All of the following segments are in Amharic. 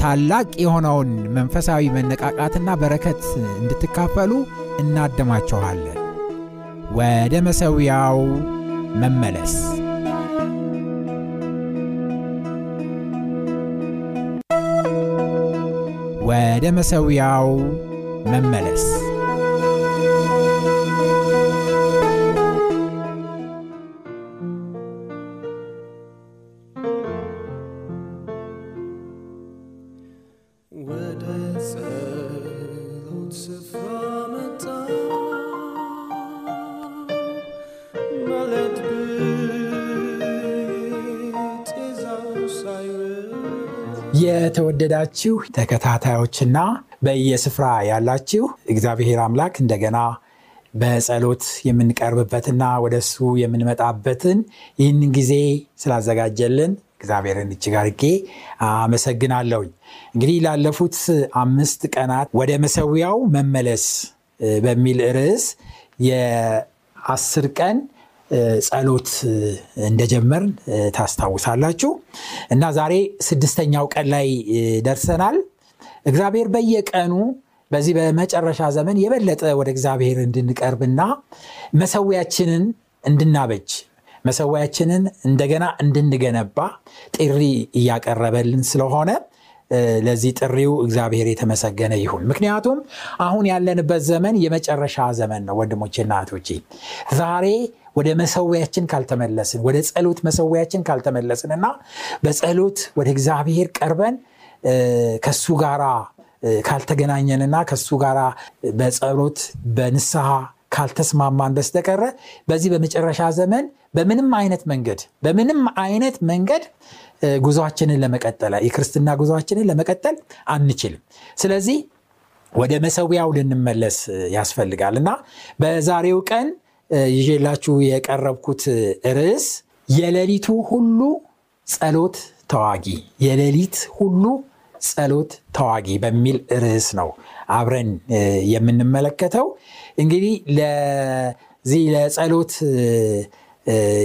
ታላቅ የሆነውን መንፈሳዊ መነቃቃትና በረከት እንድትካፈሉ እናደማችኋለን። ወደ መሠዊያው መመለስ ወደ መሠዊያው መመለስ የተወደዳችሁ ተከታታዮችና በየስፍራ ያላችሁ እግዚአብሔር አምላክ እንደገና በጸሎት የምንቀርብበትና ወደ እሱ የምንመጣበትን ይህንን ጊዜ ስላዘጋጀልን እግዚአብሔርን እጅግ አድርጌ አመሰግናለሁኝ። እንግዲህ ላለፉት አምስት ቀናት ወደ መሠዊያው መመለስ በሚል ርዕስ የአስር ቀን ጸሎት እንደጀመርን ታስታውሳላችሁ እና ዛሬ ስድስተኛው ቀን ላይ ደርሰናል። እግዚአብሔር በየቀኑ በዚህ በመጨረሻ ዘመን የበለጠ ወደ እግዚአብሔር እንድንቀርብና መሠዊያችንን እንድናበጅ መሠዊያችንን እንደገና እንድንገነባ ጥሪ እያቀረበልን ስለሆነ ለዚህ ጥሪው እግዚአብሔር የተመሰገነ ይሁን። ምክንያቱም አሁን ያለንበት ዘመን የመጨረሻ ዘመን ነው ወንድሞቼና እህቶቼ። ዛሬ ወደ መሠዊያችን ካልተመለስን፣ ወደ ጸሎት መሠዊያችን ካልተመለስን እና በጸሎት ወደ እግዚአብሔር ቀርበን ከሱ ጋራ ካልተገናኘንና ከሱ ጋር በጸሎት በንስሐ ካልተስማማን በስተቀረ በዚህ በመጨረሻ ዘመን በምንም አይነት መንገድ በምንም አይነት መንገድ ጉዞአችንን ለመቀጠል የክርስትና ጉዞአችንን ለመቀጠል አንችልም። ስለዚህ ወደ መሠዊያው ልንመለስ ያስፈልጋል እና በዛሬው ቀን ይዤላችሁ የቀረብኩት ርዕስ የሌሊቱ ሁሉ ጸሎት ተዋጊ የሌሊት ሁሉ ጸሎት ተዋጊ በሚል ርዕስ ነው አብረን የምንመለከተው። እንግዲህ ለዚህ ለጸሎት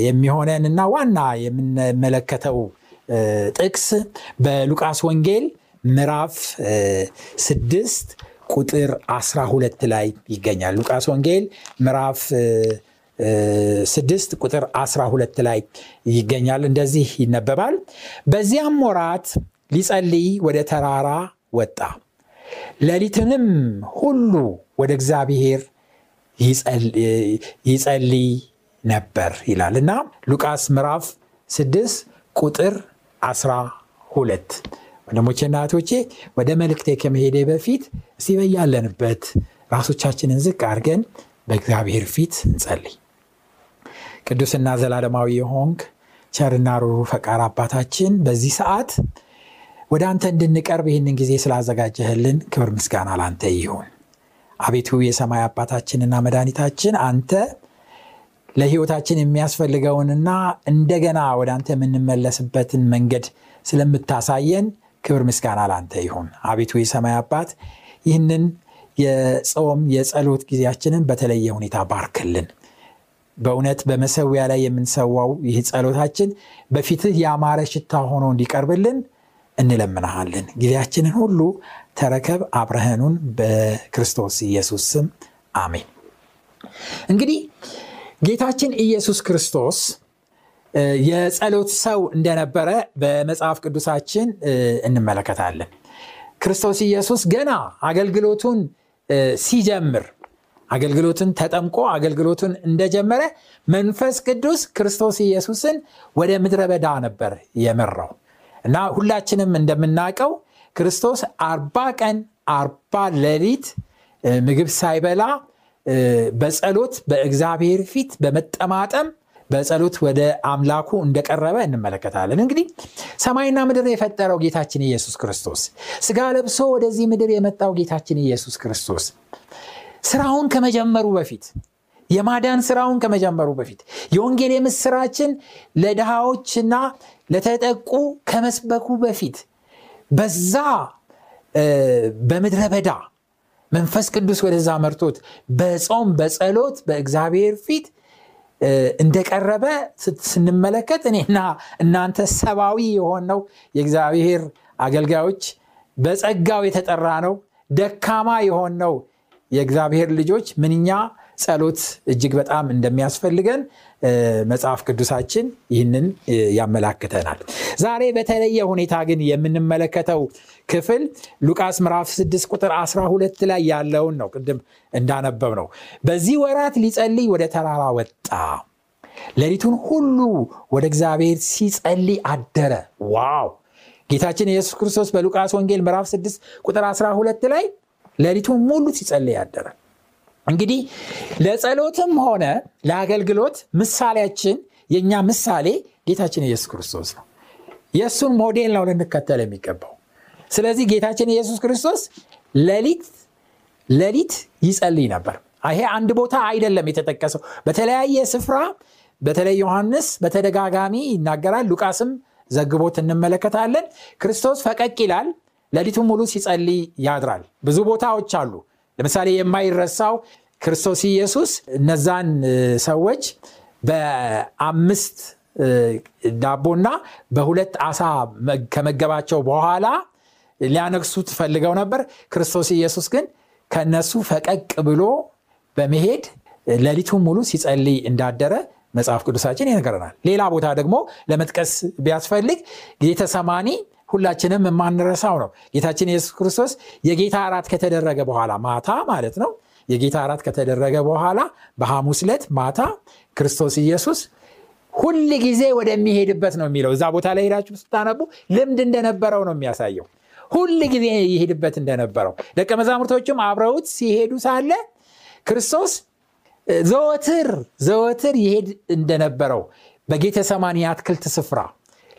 የሚሆነን እና ዋና የምንመለከተው ጥቅስ በሉቃስ ወንጌል ምዕራፍ ስድስት ቁጥር 12 ላይ ይገኛል። ሉቃስ ወንጌል ምዕራፍ ስድስት ቁጥር 12 ላይ ይገኛል። እንደዚህ ይነበባል። በዚያም ወራት ሊጸልይ ወደ ተራራ ወጣ፣ ሌሊትንም ሁሉ ወደ እግዚአብሔር ይጸልይ ነበር ይላል እና ሉቃስ ምዕራፍ 6 ቁጥር 12 ወንድሞቼና እህቶቼ ወደ መልእክቴ ከመሄዴ በፊት እስቲ በያለንበት ራሶቻችንን ዝቅ አድርገን በእግዚአብሔር ፊት እንጸልይ። ቅዱስና ዘላለማዊ የሆንክ ቸርና ሩሩ ፈቃር አባታችን በዚህ ሰዓት ወደ አንተ እንድንቀርብ ይህንን ጊዜ ስላዘጋጀህልን ክብር ምስጋና ላንተ ይሁን። አቤቱ የሰማይ አባታችንና መድኃኒታችን አንተ ለሕይወታችን የሚያስፈልገውንና እንደገና ወደ አንተ የምንመለስበትን መንገድ ስለምታሳየን ክብር ምስጋና ላንተ ይሁን። አቤቱ የሰማይ አባት ይህንን የጾም የጸሎት ጊዜያችንን በተለየ ሁኔታ ባርክልን። በእውነት በመሠዊያ ላይ የምንሰዋው ይህ ጸሎታችን በፊትህ ያማረ ሽታ ሆኖ እንዲቀርብልን እንለምናሃለን። ጊዜያችንን ሁሉ ተረከብ። አብረህኑን በክርስቶስ ኢየሱስ ስም አሜን። እንግዲህ ጌታችን ኢየሱስ ክርስቶስ የጸሎት ሰው እንደነበረ በመጽሐፍ ቅዱሳችን እንመለከታለን። ክርስቶስ ኢየሱስ ገና አገልግሎቱን ሲጀምር አገልግሎትን ተጠምቆ አገልግሎቱን እንደጀመረ መንፈስ ቅዱስ ክርስቶስ ኢየሱስን ወደ ምድረ በዳ ነበር የመራው እና ሁላችንም እንደምናውቀው ክርስቶስ አርባ ቀን አርባ ሌሊት ምግብ ሳይበላ በጸሎት በእግዚአብሔር ፊት በመጠማጠም በጸሎት ወደ አምላኩ እንደቀረበ እንመለከታለን። እንግዲህ ሰማይና ምድር የፈጠረው ጌታችን ኢየሱስ ክርስቶስ ስጋ ለብሶ ወደዚህ ምድር የመጣው ጌታችን ኢየሱስ ክርስቶስ ስራውን ከመጀመሩ በፊት የማዳን ስራውን ከመጀመሩ በፊት የወንጌል የምስራችን ለድሃዎችና ለተጠቁ ከመስበኩ በፊት በዛ በምድረ በዳ መንፈስ ቅዱስ ወደዛ መርቶት በጾም በጸሎት በእግዚአብሔር ፊት እንደቀረበ ስንመለከት እኔና እናንተ ሰብአዊ የሆነው የእግዚአብሔር አገልጋዮች በጸጋው የተጠራ ነው ደካማ የሆነው የእግዚአብሔር ልጆች ምንኛ ጸሎት እጅግ በጣም እንደሚያስፈልገን መጽሐፍ ቅዱሳችን ይህንን ያመላክተናል። ዛሬ በተለየ ሁኔታ ግን የምንመለከተው ክፍል ሉቃስ ምዕራፍ 6 ቁጥር 12 ላይ ያለውን ነው። ቅድም እንዳነበብ ነው በዚህ ወራት ሊጸልይ ወደ ተራራ ወጣ። ሌሊቱን ሁሉ ወደ እግዚአብሔር ሲጸልይ አደረ። ዋው! ጌታችን ኢየሱስ ክርስቶስ በሉቃስ ወንጌል ምዕራፍ 6 ቁጥር 12 ላይ ሌሊቱን ሙሉ ሲጸልይ አደረ እንግዲህ ለጸሎትም ሆነ ለአገልግሎት ምሳሌያችን የእኛ ምሳሌ ጌታችን ኢየሱስ ክርስቶስ ነው። የእሱን ሞዴል ነው ልንከተል የሚገባው። ስለዚህ ጌታችን ኢየሱስ ክርስቶስ ሌሊት ሌሊት ይጸልይ ነበር። ይሄ አንድ ቦታ አይደለም የተጠቀሰው። በተለያየ ስፍራ በተለይ ዮሐንስ በተደጋጋሚ ይናገራል ሉቃስም ዘግቦት እንመለከታለን። ክርስቶስ ፈቀቅ ይላል ሌሊቱን ሙሉ ሲጸልይ ያድራል። ብዙ ቦታዎች አሉ ለምሳሌ የማይረሳው ክርስቶስ ኢየሱስ እነዛን ሰዎች በአምስት ዳቦና በሁለት አሳ ከመገባቸው በኋላ ሊያነግሱት ፈልገው ነበር። ክርስቶስ ኢየሱስ ግን ከነሱ ፈቀቅ ብሎ በመሄድ ሌሊቱን ሙሉ ሲጸልይ እንዳደረ መጽሐፍ ቅዱሳችን ይነገረናል ሌላ ቦታ ደግሞ ለመጥቀስ ቢያስፈልግ ጌተሰማኒ ሁላችንም የማንረሳው ነው። ጌታችን ኢየሱስ ክርስቶስ የጌታ እራት ከተደረገ በኋላ ማታ ማለት ነው። የጌታ እራት ከተደረገ በኋላ በሐሙስ ዕለት ማታ ክርስቶስ ኢየሱስ ሁል ጊዜ ወደሚሄድበት ነው የሚለው። እዛ ቦታ ላይ ሄዳችሁ ስታነቡ ልምድ እንደነበረው ነው የሚያሳየው። ሁል ጊዜ ይሄድበት እንደነበረው። ደቀ መዛሙርቶችም አብረውት ሲሄዱ ሳለ ክርስቶስ ዘወትር ዘወትር ይሄድ እንደነበረው በጌተሰማኒ አትክልት ስፍራ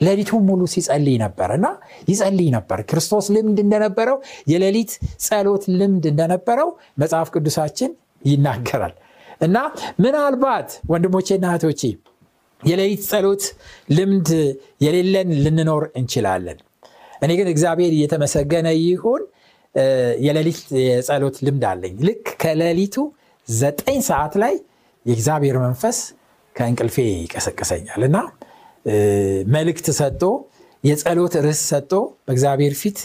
ሌሊቱን ሙሉ ሲጸልይ ነበር እና ይጸልይ ነበር። ክርስቶስ ልምድ እንደነበረው የሌሊት ጸሎት ልምድ እንደነበረው መጽሐፍ ቅዱሳችን ይናገራል። እና ምናልባት ወንድሞቼና እህቶቼ የሌሊት ጸሎት ልምድ የሌለን ልንኖር እንችላለን። እኔ ግን እግዚአብሔር እየተመሰገነ ይሁን። የሌሊት የጸሎት ልምድ አለኝ። ልክ ከሌሊቱ ዘጠኝ ሰዓት ላይ የእግዚአብሔር መንፈስ ከእንቅልፌ ይቀሰቅሰኛል እና መልእክት ሰጥቶ የጸሎት ርዕስ ሰጥቶ በእግዚአብሔር ፊት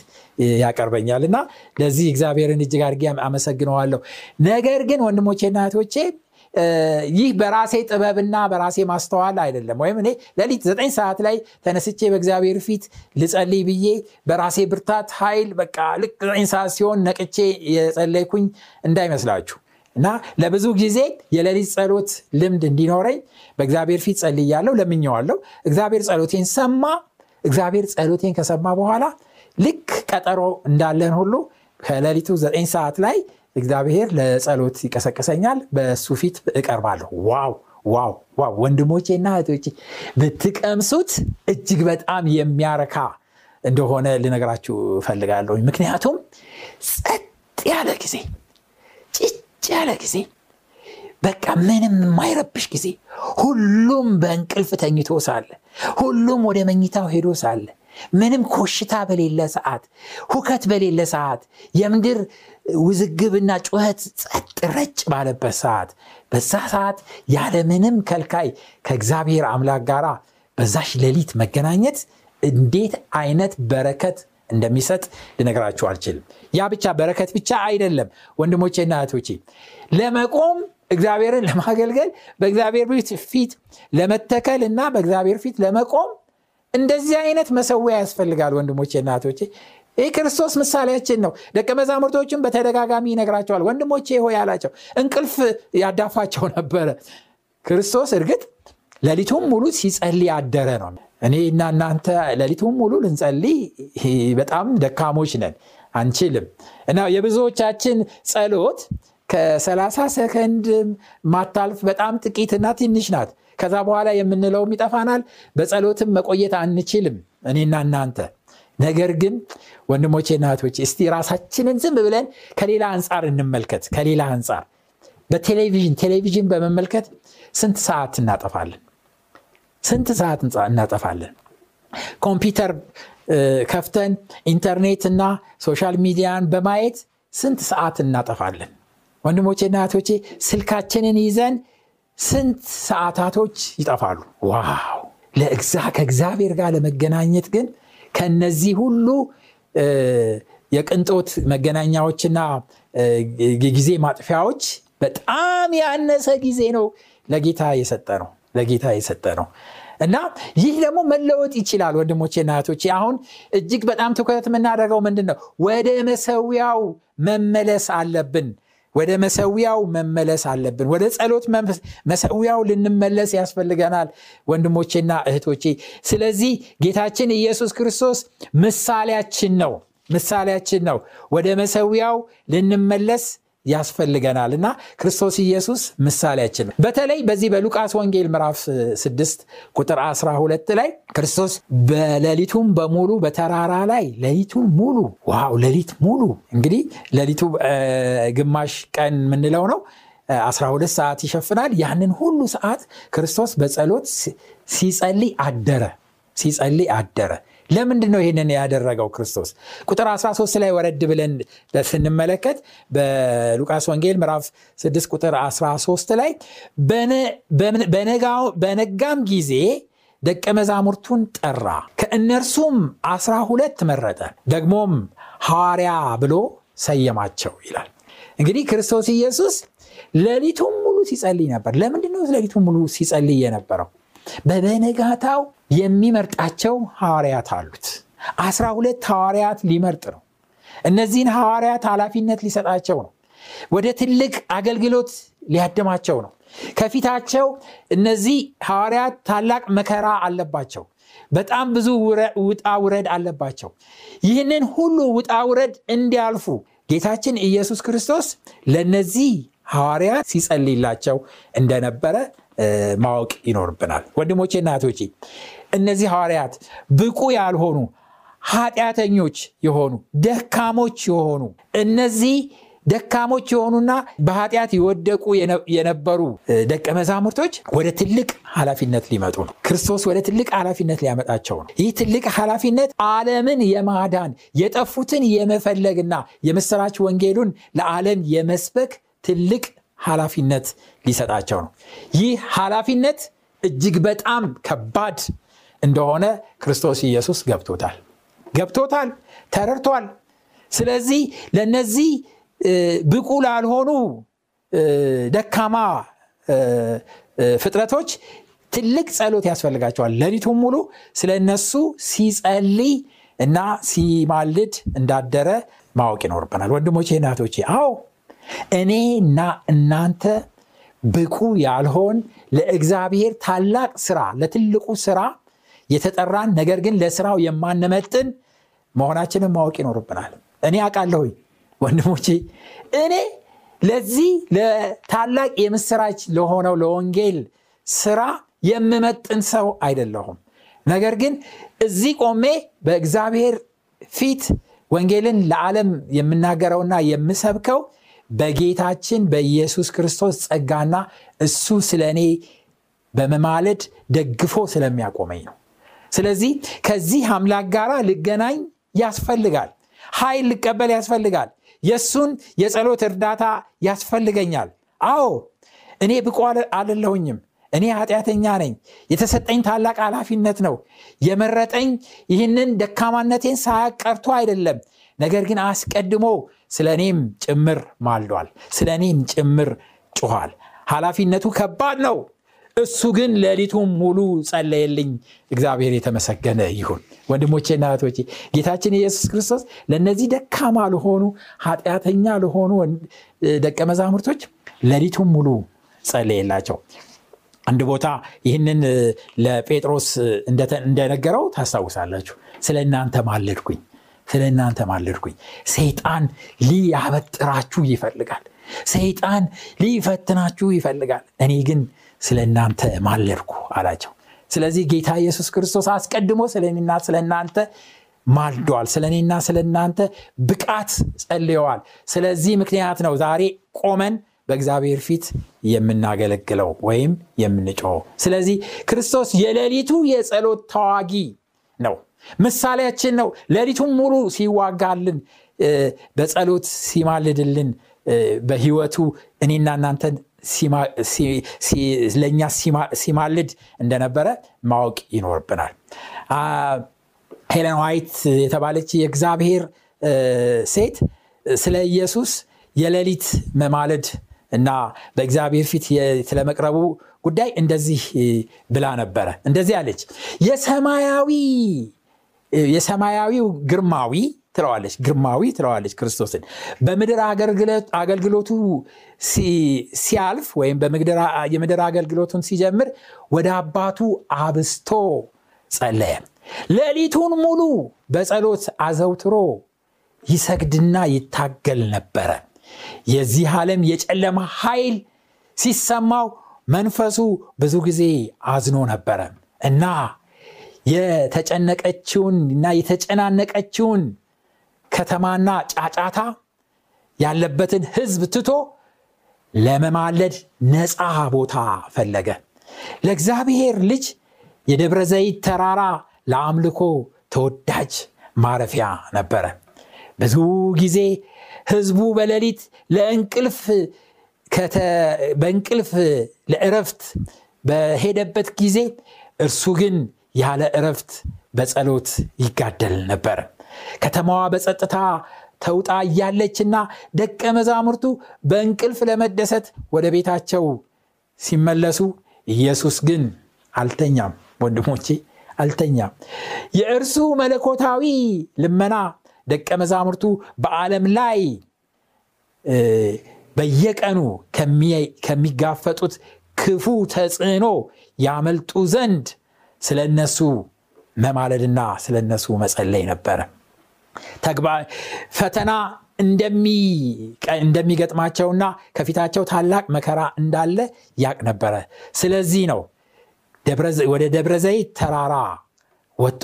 ያቀርበኛል እና ለዚህ እግዚአብሔርን እጅግ አድርጌ አመሰግነዋለሁ። ነገር ግን ወንድሞቼና እህቶቼ ይህ በራሴ ጥበብና በራሴ ማስተዋል አይደለም። ወይም እኔ ለሊት ዘጠኝ ሰዓት ላይ ተነስቼ በእግዚአብሔር ፊት ልጸልይ ብዬ በራሴ ብርታት ኃይል በቃ ልክ ዘጠኝ ሰዓት ሲሆን ነቅቼ የጸለይኩኝ እንዳይመስላችሁ እና ለብዙ ጊዜ የሌሊት ጸሎት ልምድ እንዲኖረኝ በእግዚአብሔር ፊት ጸልያለሁ ለምኘዋለሁ እግዚአብሔር ጸሎቴን ሰማ እግዚአብሔር ጸሎቴን ከሰማ በኋላ ልክ ቀጠሮ እንዳለን ሁሉ ከሌሊቱ ዘጠኝ ሰዓት ላይ እግዚአብሔር ለጸሎት ይቀሰቅሰኛል በእሱ ፊት እቀርባለሁ። wow wow ዋው! ወንድሞቼና እህቶቼ ብትቀምሱት እጅግ በጣም የሚያረካ እንደሆነ ልነግራችሁ እፈልጋለሁ ምክንያቱም ጸጥ ያለ ጊዜ ያለ ጊዜ በቃ ምንም የማይረብሽ ጊዜ ሁሉም በእንቅልፍ ተኝቶ ሳለ ሁሉም ወደ መኝታው ሄዶ ሳለ ምንም ኮሽታ በሌለ ሰዓት ሁከት በሌለ ሰዓት የምድር ውዝግብና ጩኸት ጸጥ ረጭ ባለበት ሰዓት በዛ ሰዓት ያለምንም ከልካይ ከእግዚአብሔር አምላክ ጋር በዛሽ ሌሊት መገናኘት እንዴት አይነት በረከት እንደሚሰጥ ልነግራችሁ አልችልም። ያ ብቻ በረከት ብቻ አይደለም ወንድሞቼና እህቶቼ ለመቆም እግዚአብሔርን ለማገልገል በእግዚአብሔር ፊት ለመተከል እና በእግዚአብሔር ፊት ለመቆም እንደዚህ አይነት መሰዊያ ያስፈልጋል ወንድሞቼ እና እህቶቼ። ይህ ክርስቶስ ምሳሌያችን ነው። ደቀ መዛሙርቶችን በተደጋጋሚ ይነግራቸዋል። ወንድሞቼ ሆይ አላቸው እንቅልፍ ያዳፋቸው ነበረ። ክርስቶስ እርግጥ ሌሊቱም ሙሉ ሲጸልይ አደረ ነው። እኔ እና እናንተ ሌሊቱም ሙሉ ልንጸልይ በጣም ደካሞች ነን አንችልም። እና የብዙዎቻችን ጸሎት ከ30 ሰከንድ ማታልፍ በጣም ጥቂትና ትንሽ ናት። ከዛ በኋላ የምንለውም ይጠፋናል። በጸሎትም መቆየት አንችልም እኔና እናንተ። ነገር ግን ወንድሞቼና እህቶቼ እስቲ ራሳችንን ዝም ብለን ከሌላ አንጻር እንመልከት። ከሌላ አንጻር በቴሌቪዥን ቴሌቪዥን በመመልከት ስንት ሰዓት እናጠፋለን ስንት ሰዓት እናጠፋለን? ኮምፒውተር ከፍተን ኢንተርኔት እና social media ን በማየት ስንት ሰዓት እናጠፋለን? ወንድሞቼና እህቶቼ ስልካችንን ይዘን ስንት ሰዓታቶች ይጠፋሉ? ዋው! ከእግዚአብሔር ጋር ለመገናኘት ግን ከነዚህ ሁሉ የቅንጦት መገናኛዎችና የጊዜ ማጥፊያዎች በጣም ያነሰ ጊዜ ነው ለጌታ የሰጠ ነው ለጌታ የሰጠ ነው። እና ይህ ደግሞ መለወጥ ይችላል ወንድሞቼና እህቶቼ። አሁን እጅግ በጣም ትኩረት የምናደርገው ምንድን ነው ወደ መሰዊያው መመለስ አለብን። ወደ መሰዊያው መመለስ አለብን። ወደ ጸሎት መሰዊያው ልንመለስ ያስፈልገናል ወንድሞቼና እህቶቼ። ስለዚህ ጌታችን ኢየሱስ ክርስቶስ ምሳሌያችን ነው። ምሳሌያችን ነው። ወደ መሰዊያው ልንመለስ ያስፈልገናል። እና ክርስቶስ ኢየሱስ ምሳሌያችን ነው። በተለይ በዚህ በሉቃስ ወንጌል ምዕራፍ 6 ቁጥር 12 ላይ ክርስቶስ በሌሊቱም በሙሉ በተራራ ላይ ሌሊቱን ሙሉ ዋው ሌሊት ሙሉ። እንግዲህ ሌሊቱ ግማሽ ቀን የምንለው ነው። 12 ሰዓት ይሸፍናል። ያንን ሁሉ ሰዓት ክርስቶስ በጸሎት ሲጸልይ አደረ ሲጸልይ አደረ ለምንድን ነው ይህንን ያደረገው ክርስቶስ? ቁጥር 13 ላይ ወረድ ብለን ስንመለከት በሉቃስ ወንጌል ምዕራፍ 6 ቁጥር 13 ላይ በነጋም ጊዜ ደቀ መዛሙርቱን ጠራ ከእነርሱም አስራ ሁለት መረጠ ደግሞም ሐዋርያ ብሎ ሰየማቸው ይላል። እንግዲህ ክርስቶስ ኢየሱስ ሌሊቱን ሙሉ ሲጸልይ ነበር። ለምንድን ነው ሙሉ ሲጸልይ የነበረው በበነጋታው የሚመርጣቸው ሐዋርያት አሉት። አስራ ሁለት ሐዋርያት ሊመርጥ ነው። እነዚህን ሐዋርያት ኃላፊነት ሊሰጣቸው ነው። ወደ ትልቅ አገልግሎት ሊያድማቸው ነው። ከፊታቸው እነዚህ ሐዋርያት ታላቅ መከራ አለባቸው። በጣም ብዙ ውጣ ውረድ አለባቸው። ይህንን ሁሉ ውጣ ውረድ እንዲያልፉ ጌታችን ኢየሱስ ክርስቶስ ለነዚህ ሐዋርያት ሲጸልይላቸው እንደነበረ ማወቅ ይኖርብናል። ወንድሞቼ እናቶቼ እነዚህ ሐዋርያት ብቁ ያልሆኑ ኃጢአተኞች የሆኑ ደካሞች የሆኑ እነዚህ ደካሞች የሆኑና በኃጢአት የወደቁ የነበሩ ደቀ መዛሙርቶች ወደ ትልቅ ኃላፊነት ሊመጡ ነው። ክርስቶስ ወደ ትልቅ ኃላፊነት ሊያመጣቸው ነው። ይህ ትልቅ ኃላፊነት ዓለምን የማዳን የጠፉትን የመፈለግና የምስራች ወንጌሉን ለዓለም የመስበክ ትልቅ ኃላፊነት ሊሰጣቸው ነው። ይህ ኃላፊነት እጅግ በጣም ከባድ እንደሆነ ክርስቶስ ኢየሱስ ገብቶታል። ገብቶታል ተረድቷል። ስለዚህ ለነዚህ ብቁ ላልሆኑ ደካማ ፍጥረቶች ትልቅ ጸሎት ያስፈልጋቸዋል። ሌሊቱን ሙሉ ስለ እነሱ ሲጸልይ እና ሲማልድ እንዳደረ ማወቅ ይኖርብናል። ወንድሞቼ እናቶቼ አዎ እኔና እናንተ ብቁ ያልሆን ለእግዚአብሔር ታላቅ ስራ ለትልቁ ስራ የተጠራን ነገር ግን ለስራው የማንመጥን መሆናችንን ማወቅ ይኖርብናል። እኔ አውቃለሁኝ ወንድሞቼ እኔ ለዚህ ለታላቅ የምስራች ለሆነው ለወንጌል ስራ የምመጥን ሰው አይደለሁም። ነገር ግን እዚህ ቆሜ በእግዚአብሔር ፊት ወንጌልን ለዓለም የምናገረውና የምሰብከው በጌታችን በኢየሱስ ክርስቶስ ጸጋና እሱ ስለ እኔ በመማለድ ደግፎ ስለሚያቆመኝ ነው። ስለዚህ ከዚህ አምላክ ጋር ልገናኝ ያስፈልጋል። ኃይል ልቀበል ያስፈልጋል። የእሱን የጸሎት እርዳታ ያስፈልገኛል። አዎ እኔ ብቁ አለለሁኝም እኔ ኃጢአተኛ ነኝ። የተሰጠኝ ታላቅ ኃላፊነት ነው። የመረጠኝ ይህንን ደካማነቴን ሳያቀርቶ አይደለም። ነገር ግን አስቀድሞ ስለ እኔም ጭምር ማልዷል ስለ እኔም ጭምር ጩኋል ኃላፊነቱ ከባድ ነው። እሱ ግን ሌሊቱን ሙሉ ጸለየልኝ። እግዚአብሔር የተመሰገነ ይሁን። ወንድሞቼና እህቶቼ ጌታችን ኢየሱስ ክርስቶስ ለእነዚህ ደካማ ለሆኑ ኃጢአተኛ ለሆኑ ደቀ መዛሙርቶች ሌሊቱን ሙሉ ጸለየላቸው። አንድ ቦታ ይህንን ለጴጥሮስ እንደነገረው ታስታውሳላችሁ። ስለ እናንተ ማለድኩኝ ስለ እናንተ ማለድኩኝ። ሰይጣን ሊያበጥራችሁ ይፈልጋል። ሰይጣን ሊፈትናችሁ ይፈልጋል። እኔ ግን ስለ እናንተ ማለድኩ አላቸው። ስለዚህ ጌታ ኢየሱስ ክርስቶስ አስቀድሞ ስለ እኔና ስለ እናንተ ማልደዋል። ስለ እኔና ስለ እናንተ ብቃት ጸልየዋል። ስለዚህ ምክንያት ነው ዛሬ ቆመን በእግዚአብሔር ፊት የምናገለግለው ወይም የምንጮኸው። ስለዚህ ክርስቶስ የሌሊቱ የጸሎት ተዋጊ ነው ምሳሌያችን ነው። ሌሊቱን ሙሉ ሲዋጋልን በጸሎት ሲማልድልን በህይወቱ እኔና እናንተን ለእኛ ሲማልድ እንደነበረ ማወቅ ይኖርብናል። ሄለን ዋይት የተባለች የእግዚአብሔር ሴት ስለ ኢየሱስ የሌሊት መማለድ እና በእግዚአብሔር ፊት ስለመቅረቡ ጉዳይ እንደዚህ ብላ ነበረ። እንደዚህ አለች። የሰማያዊ የሰማያዊው ግርማዊ ትለዋለች ግርማዊ ትለዋለች ክርስቶስን። በምድር አገልግሎቱ ሲያልፍ ወይም የምድር አገልግሎቱን ሲጀምር ወደ አባቱ አብስቶ ጸለየ። ሌሊቱን ሙሉ በጸሎት አዘውትሮ ይሰግድና ይታገል ነበረ። የዚህ ዓለም የጨለማ ኃይል ሲሰማው መንፈሱ ብዙ ጊዜ አዝኖ ነበረ እና የተጨነቀችውን እና የተጨናነቀችውን ከተማና ጫጫታ ያለበትን ህዝብ ትቶ ለመማለድ ነፃ ቦታ ፈለገ። ለእግዚአብሔር ልጅ የደብረ ዘይት ተራራ ለአምልኮ ተወዳጅ ማረፊያ ነበረ። ብዙ ጊዜ ህዝቡ በሌሊት ለእንቅልፍ በእንቅልፍ ለእረፍት በሄደበት ጊዜ እርሱ ግን ያለ እረፍት በጸሎት ይጋደል ነበር። ከተማዋ በጸጥታ ተውጣ እያለችና ደቀ መዛሙርቱ በእንቅልፍ ለመደሰት ወደ ቤታቸው ሲመለሱ ኢየሱስ ግን አልተኛም። ወንድሞቼ አልተኛም። የእርሱ መለኮታዊ ልመና ደቀ መዛሙርቱ በዓለም ላይ በየቀኑ ከሚጋፈጡት ክፉ ተጽዕኖ ያመልጡ ዘንድ ስለ እነሱ መማለድና ስለ እነሱ መጸለይ ነበረ። ፈተና እንደሚገጥማቸውና ከፊታቸው ታላቅ መከራ እንዳለ ያቅ ነበረ። ስለዚህ ነው ወደ ደብረ ዘይት ተራራ ወጦ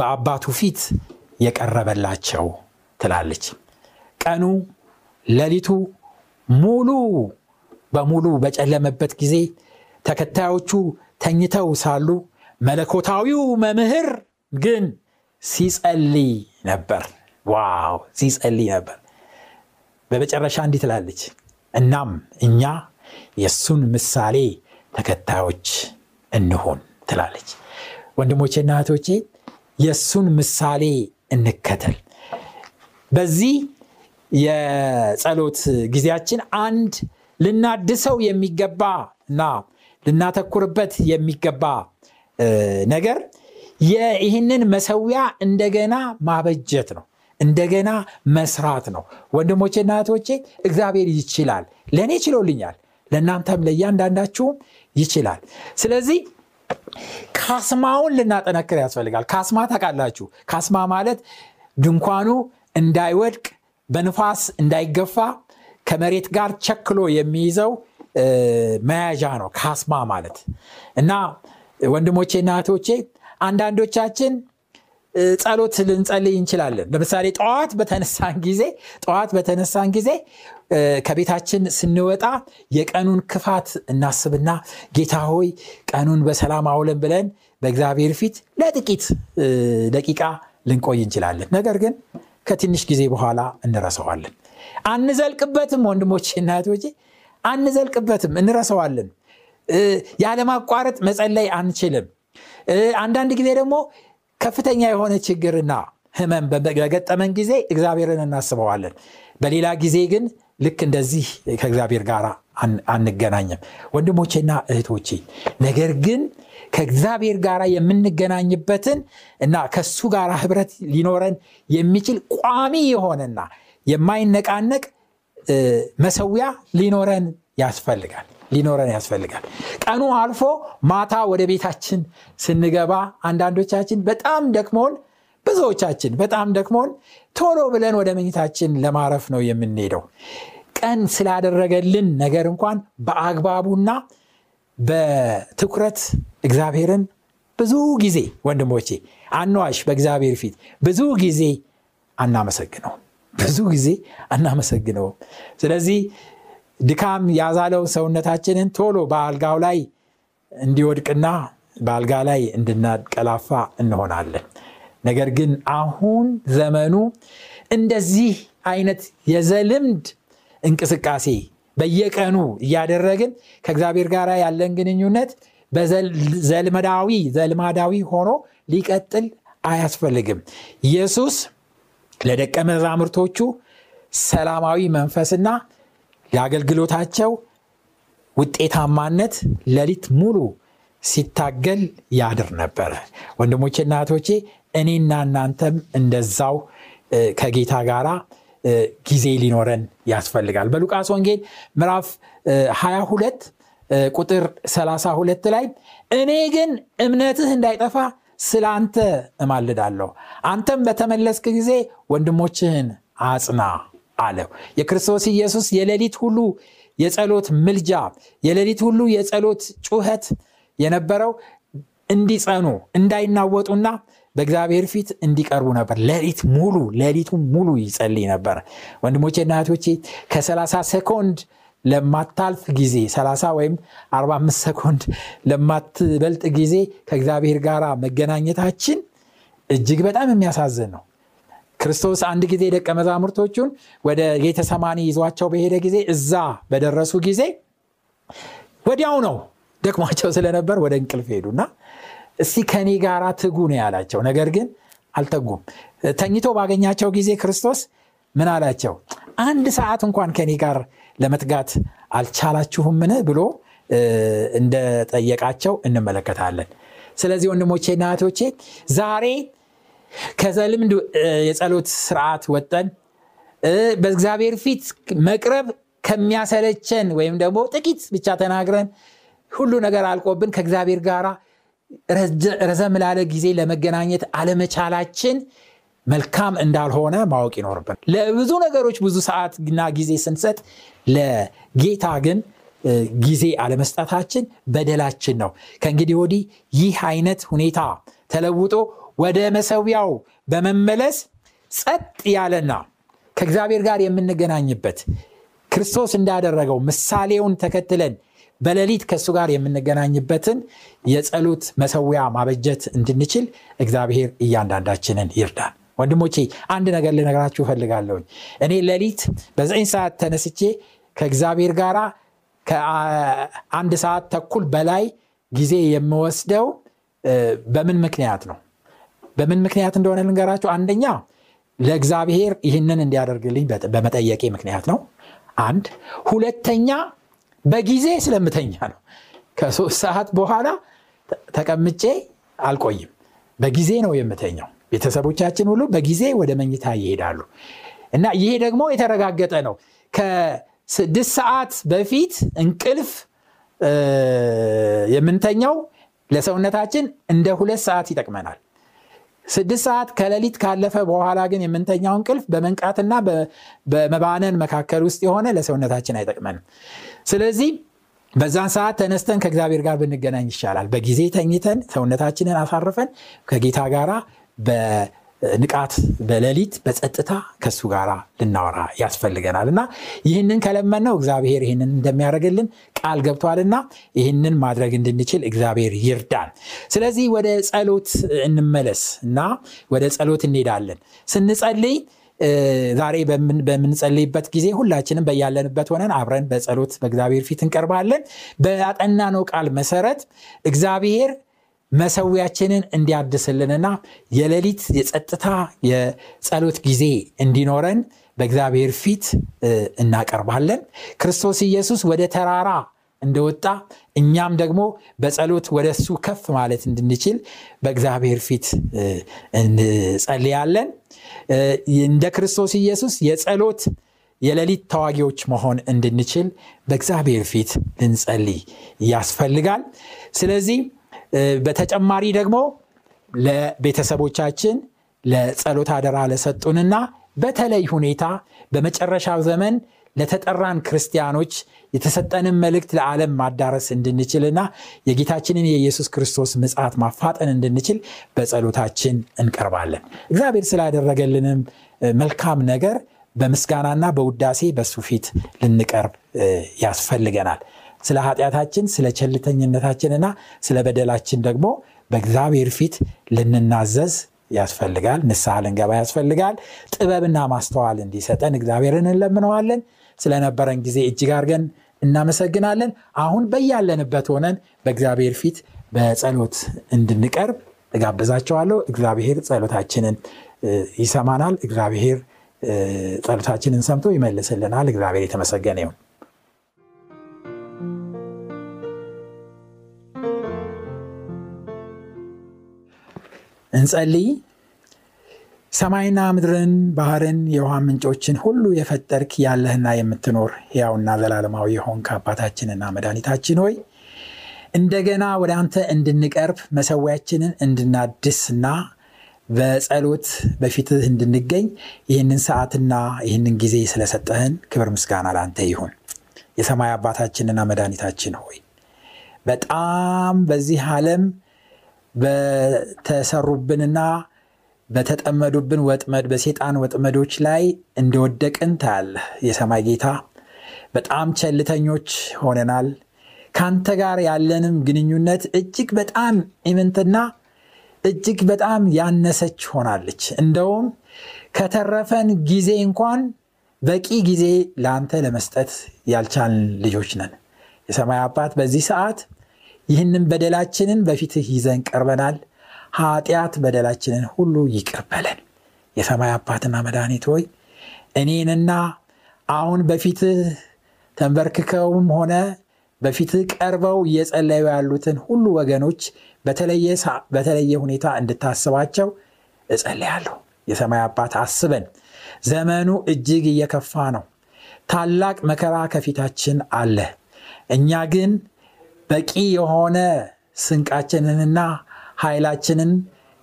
በአባቱ ፊት የቀረበላቸው ትላለች። ቀኑ ሌሊቱ ሙሉ በሙሉ በጨለመበት ጊዜ ተከታዮቹ ተኝተው ሳሉ መለኮታዊው መምህር ግን ሲጸልይ ነበር። ዋው! ሲጸልይ ነበር። በመጨረሻ እንዲህ ትላለች እናም እኛ የእሱን ምሳሌ ተከታዮች እንሆን ትላለች። ወንድሞቼና እህቶቼ የእሱን ምሳሌ እንከተል። በዚህ የጸሎት ጊዜያችን አንድ ልናድሰው የሚገባ እና ልናተኩርበት የሚገባ ነገር ይህንን መሰዊያ እንደገና ማበጀት ነው። እንደገና መስራት ነው። ወንድሞቼና እህቶቼ እግዚአብሔር ይችላል። ለእኔ ችሎልኛል ለእናንተም ለእያንዳንዳችሁም ይችላል። ስለዚህ ካስማውን ልናጠነክር ያስፈልጋል። ካስማ ታውቃላችሁ። ካስማ ማለት ድንኳኑ እንዳይወድቅ በንፋስ እንዳይገፋ ከመሬት ጋር ቸክሎ የሚይዘው መያዣ ነው ካስማ ማለት። እና ወንድሞቼና እህቶቼ አንዳንዶቻችን ጸሎት ልንጸልይ እንችላለን። ለምሳሌ ጠዋት በተነሳን ጊዜ ጠዋት በተነሳን ጊዜ ከቤታችን ስንወጣ የቀኑን ክፋት እናስብና ጌታ ሆይ ቀኑን በሰላም አውለን ብለን በእግዚአብሔር ፊት ለጥቂት ደቂቃ ልንቆይ እንችላለን። ነገር ግን ከትንሽ ጊዜ በኋላ እንረሰዋለን አንዘልቅበትም ወንድሞች እናቶቼ አንዘልቅበትም እንረሰዋለን ያለማቋረጥ መጸለይ አንችልም። አንዳንድ ጊዜ ደግሞ ከፍተኛ የሆነ ችግርና ህመም በገጠመን ጊዜ እግዚአብሔርን እናስበዋለን። በሌላ ጊዜ ግን ልክ እንደዚህ ከእግዚአብሔር ጋር አን- አንገናኝም። ወንድሞቼና እህቶቼ ነገር ግን ከእግዚአብሔር ጋር የምንገናኝበትን እና ከሱ ጋር ህብረት ሊኖረን የሚችል ቋሚ የሆነና የማይነቃነቅ መሰዊያ ሊኖረን ያስፈልጋል ሊኖረን ያስፈልጋል። ቀኑ አልፎ ማታ ወደ ቤታችን ስንገባ አንዳንዶቻችን በጣም ደክሞን ብዙዎቻችን በጣም ደክሞን ቶሎ ብለን ወደ መኝታችን ለማረፍ ነው የምንሄደው። ቀን ስላደረገልን ነገር እንኳን በአግባቡና በትኩረት እግዚአብሔርን ብዙ ጊዜ ወንድሞቼ አንዋሽ በእግዚአብሔር ፊት ብዙ ጊዜ አናመሰግነው ብዙ ጊዜ አናመሰግነውም። ስለዚህ ድካም ያዛለው ሰውነታችንን ቶሎ በአልጋው ላይ እንዲወድቅና በአልጋ ላይ እንድናቀላፋ እንሆናለን። ነገር ግን አሁን ዘመኑ እንደዚህ አይነት የዘልምድ እንቅስቃሴ በየቀኑ እያደረግን ከእግዚአብሔር ጋር ያለን ግንኙነት በዘልመዳዊ ዘልማዳዊ ሆኖ ሊቀጥል አያስፈልግም። ኢየሱስ ለደቀ መዛሙርቶቹ ሰላማዊ መንፈስና ለአገልግሎታቸው ውጤታማነት ሌሊት ሙሉ ሲታገል ያድር ነበረ ወንድሞቼና እህቶቼ እኔና እናንተም እንደዛው ከጌታ ጋር ጊዜ ሊኖረን ያስፈልጋል። በሉቃስ ወንጌል ምዕራፍ እ፣ 22 እ፣ ቁጥር 32 ላይ እኔ ግን እምነትህ እንዳይጠፋ ስለ አንተ እማልዳለሁ። አንተም በተመለስክ ጊዜ ወንድሞችህን አጽና አለው። የክርስቶስ ኢየሱስ የሌሊት ሁሉ የጸሎት ምልጃ የሌሊት ሁሉ የጸሎት ጩኸት የነበረው እንዲጸኑ እንዳይናወጡና በእግዚአብሔር ፊት እንዲቀርቡ ነበር። ሌሊት ሙሉ ሌሊቱ ሙሉ ይጸልይ ነበር። ወንድሞቼና እህቶቼ ከ30 ሰኮንድ ለማታልፍ ጊዜ 30 ወይም 45 ሰኮንድ ለማትበልጥ ጊዜ ከእግዚአብሔር ጋር መገናኘታችን እጅግ በጣም የሚያሳዝን ነው። ክርስቶስ አንድ ጊዜ ደቀ መዛሙርቶቹን ወደ ጌተሰማኒ ይዟቸው በሄደ ጊዜ እዛ በደረሱ ጊዜ ወዲያው ነው ደክሟቸው ስለነበር ወደ እንቅልፍ ሄዱና እስቲ ከኔ ጋር ትጉ ነው ያላቸው። ነገር ግን አልተጉም። ተኝቶ ባገኛቸው ጊዜ ክርስቶስ ምን አላቸው? አንድ ሰዓት እንኳን ከኔ ጋር ለመትጋት አልቻላችሁምን? ብሎ እንደጠየቃቸው እንመለከታለን። ስለዚህ ወንድሞቼና እህቶቼ ዛሬ ከዘልምድ የጸሎት ስርዓት ወጠን በእግዚአብሔር ፊት መቅረብ ከሚያሰለቸን ወይም ደግሞ ጥቂት ብቻ ተናግረን ሁሉ ነገር አልቆብን ከእግዚአብሔር ጋር ረዘ- ረዘም ላለ ጊዜ ለመገናኘት አለመቻላችን መልካም እንዳልሆነ ማወቅ ይኖርብን። ለብዙ ነገሮች ብዙ ሰዓትና ጊዜ ስንሰጥ ለጌታ ግን ጊዜ አለመስጠታችን በደላችን ነው። ከእንግዲህ ወዲህ ይህ አይነት ሁኔታ ተለውጦ ወደ መሰዊያው በመመለስ ጸጥ ያለና ከእግዚአብሔር ጋር የምንገናኝበት ክርስቶስ እንዳደረገው ምሳሌውን ተከትለን በሌሊት ከእሱ ጋር የምንገናኝበትን የጸሎት መሰዊያ ማበጀት እንድንችል እግዚአብሔር እያንዳንዳችንን ይርዳል ወንድሞቼ አንድ ነገር ልነግራችሁ እፈልጋለሁኝ። እኔ ሌሊት በዘጠኝ ሰዓት ተነስቼ ከእግዚአብሔር ጋር ከአንድ ሰዓት ተኩል በላይ ጊዜ የምወስደው በምን ምክንያት ነው? በምን ምክንያት እንደሆነ ልንገራችሁ። አንደኛ ለእግዚአብሔር ይህንን እንዲያደርግልኝ በመጠየቄ ምክንያት ነው። አንድ ሁለተኛ በጊዜ ስለምተኛ ነው። ከሶስት ሰዓት በኋላ ተቀምጬ አልቆይም። በጊዜ ነው የምተኛው ቤተሰቦቻችን ሁሉ በጊዜ ወደ መኝታ ይሄዳሉ። እና ይሄ ደግሞ የተረጋገጠ ነው። ከስድስት ሰዓት በፊት እንቅልፍ የምንተኛው ለሰውነታችን እንደ ሁለት ሰዓት ይጠቅመናል። ስድስት ሰዓት ከሌሊት ካለፈ በኋላ ግን የምንተኛው እንቅልፍ በመንቃትና በመባነን መካከል ውስጥ የሆነ ለሰውነታችን አይጠቅመንም። ስለዚህ በዛን ሰዓት ተነስተን ከእግዚአብሔር ጋር ብንገናኝ ይሻላል። በጊዜ ተኝተን ሰውነታችንን አሳርፈን ከጌታ ጋር በንቃት በሌሊት በጸጥታ ከሱ ጋር ልናወራ ያስፈልገናል። እና ይህንን ከለመነው እግዚአብሔር ይህንን እንደሚያደርግልን ቃል ገብቷልና ይህንን ማድረግ እንድንችል እግዚአብሔር ይርዳን። ስለዚህ ወደ ጸሎት እንመለስ እና ወደ ጸሎት እንሄዳለን። ስንጸልይ ዛሬ በምን- በምንጸልይበት ጊዜ ሁላችንም በያለንበት ሆነን አብረን በጸሎት በእግዚአብሔር ፊት እንቀርባለን። በአጠናነው ቃል መሰረት እግዚአብሔር መሰዊያችንን እንዲያድስልንና የሌሊት የጸጥታ የጸሎት ጊዜ እንዲኖረን በእግዚአብሔር ፊት እናቀርባለን። ክርስቶስ ኢየሱስ ወደ ተራራ እንደወጣ እኛም ደግሞ በጸሎት ወደ እሱ ከፍ ማለት እንድንችል በእግዚአብሔር ፊት እንጸልያለን። እንደ ክርስቶስ ኢየሱስ የጸሎት የሌሊት ተዋጊዎች መሆን እንድንችል በእግዚአብሔር ፊት ልንጸልይ ያስፈልጋል። ስለዚህ በተጨማሪ ደግሞ ለቤተሰቦቻችን ለጸሎት አደራ ለሰጡንና በተለይ ሁኔታ በመጨረሻው ዘመን ለተጠራን ክርስቲያኖች የተሰጠንን መልእክት ለዓለም ማዳረስ እንድንችልና የጌታችንን የኢየሱስ ክርስቶስ ምጽት ማፋጠን እንድንችል በጸሎታችን እንቀርባለን። እግዚአብሔር ስላደረገልንም መልካም ነገር በምስጋናና በውዳሴ በሱ ፊት ልንቀርብ ያስፈልገናል ስለ ኃጢአታችን ስለ ቸልተኝነታችንና ስለ በደላችን ደግሞ በእግዚአብሔር ፊት ልንናዘዝ ያስፈልጋል። ንስሐ ልንገባ ያስፈልጋል። ጥበብና ማስተዋል እንዲሰጠን እግዚአብሔርን እንለምነዋለን። ስለነበረን ጊዜ እጅግ አድርገን እናመሰግናለን። አሁን በያለንበት ሆነን በእግዚአብሔር ፊት በጸሎት እንድንቀርብ እጋብዛቸዋለሁ እግዚአብሔር ጸሎታችንን ይሰማናል። እግዚአብሔር ጸሎታችንን ሰምቶ ይመልስልናል። እግዚአብሔር የተመሰገነ ይሁን እንጸልይ። ሰማይና ምድርን ባህርን የውሃ ምንጮችን ሁሉ የፈጠርክ ያለህና የምትኖር ሕያውና ዘላለማዊ የሆንክ አባታችንና መድኃኒታችን ሆይ እንደገና ወደ አንተ እንድንቀርብ መሰዊያችንን እንድናድስና በጸሎት በፊትህ እንድንገኝ ይህንን ሰዓትና ይህንን ጊዜ ስለሰጠህን ክብር ምስጋና ለአንተ ይሁን። የሰማይ አባታችንና መድኃኒታችን ሆይ በጣም በዚህ ዓለም በተሰሩብንና በተጠመዱብን ወጥመድ በሴጣን ወጥመዶች ላይ እንደወደቅን ታያለህ። የሰማይ ጌታ በጣም ቸልተኞች ሆነናል። ከአንተ ጋር ያለንም ግንኙነት እጅግ በጣም ኢምንትና እጅግ በጣም ያነሰች ሆናለች። እንደውም ከተረፈን ጊዜ እንኳን በቂ ጊዜ ለአንተ ለመስጠት ያልቻልን ልጆች ነን። የሰማይ አባት በዚህ ሰዓት ይህንን በደላችንን በፊትህ ይዘን ቀርበናል። ኃጢአት በደላችንን ሁሉ ይቅርበለን የሰማይ አባትና መድኃኒት ሆይ እኔንና አሁን በፊትህ ተንበርክከውም ሆነ በፊትህ ቀርበው እየጸለዩ ያሉትን ሁሉ ወገኖች በተለየ ሁኔታ እንድታስባቸው እጸልያለሁ። የሰማይ አባት አስበን ዘመኑ እጅግ እየከፋ ነው። ታላቅ መከራ ከፊታችን አለ። እኛ ግን በቂ የሆነ ስንቃችንንና ኃይላችንን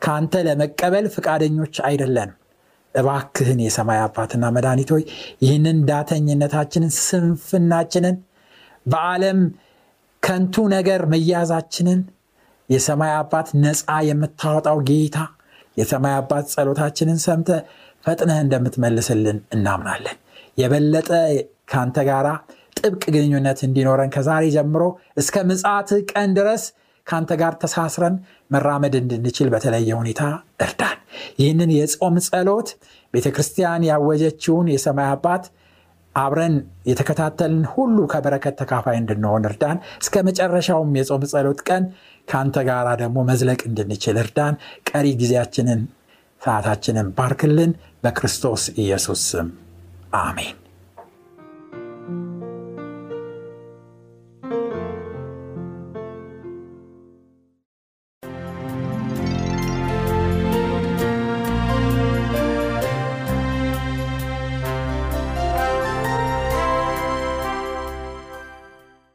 ከአንተ ለመቀበል ፍቃደኞች አይደለንም። እባክህን የሰማይ አባትና መድኃኒቶይ ይህንን ዳተኝነታችንን ስንፍናችንን በዓለም ከንቱ ነገር መያዛችንን የሰማይ አባት ነፃ የምታወጣው ጌታ የሰማይ አባት ጸሎታችንን ሰምተ ፈጥነህ እንደምትመልስልን እናምናለን። የበለጠ ከአንተ ጋር ጥብቅ ግንኙነት እንዲኖረን ከዛሬ ጀምሮ እስከ ምጽት ቀን ድረስ ከአንተ ጋር ተሳስረን መራመድ እንድንችል በተለየ ሁኔታ እርዳን። ይህንን የጾም ጸሎት ቤተ ክርስቲያን ያወጀችውን የሰማይ አባት አብረን የተከታተልን ሁሉ ከበረከት ተካፋይ እንድንሆን እርዳን። እስከ መጨረሻውም የጾም ጸሎት ቀን ከአንተ ጋር ደግሞ መዝለቅ እንድንችል እርዳን። ቀሪ ጊዜያችንን ሰዓታችንን ባርክልን። በክርስቶስ ኢየሱስ ስም አሜን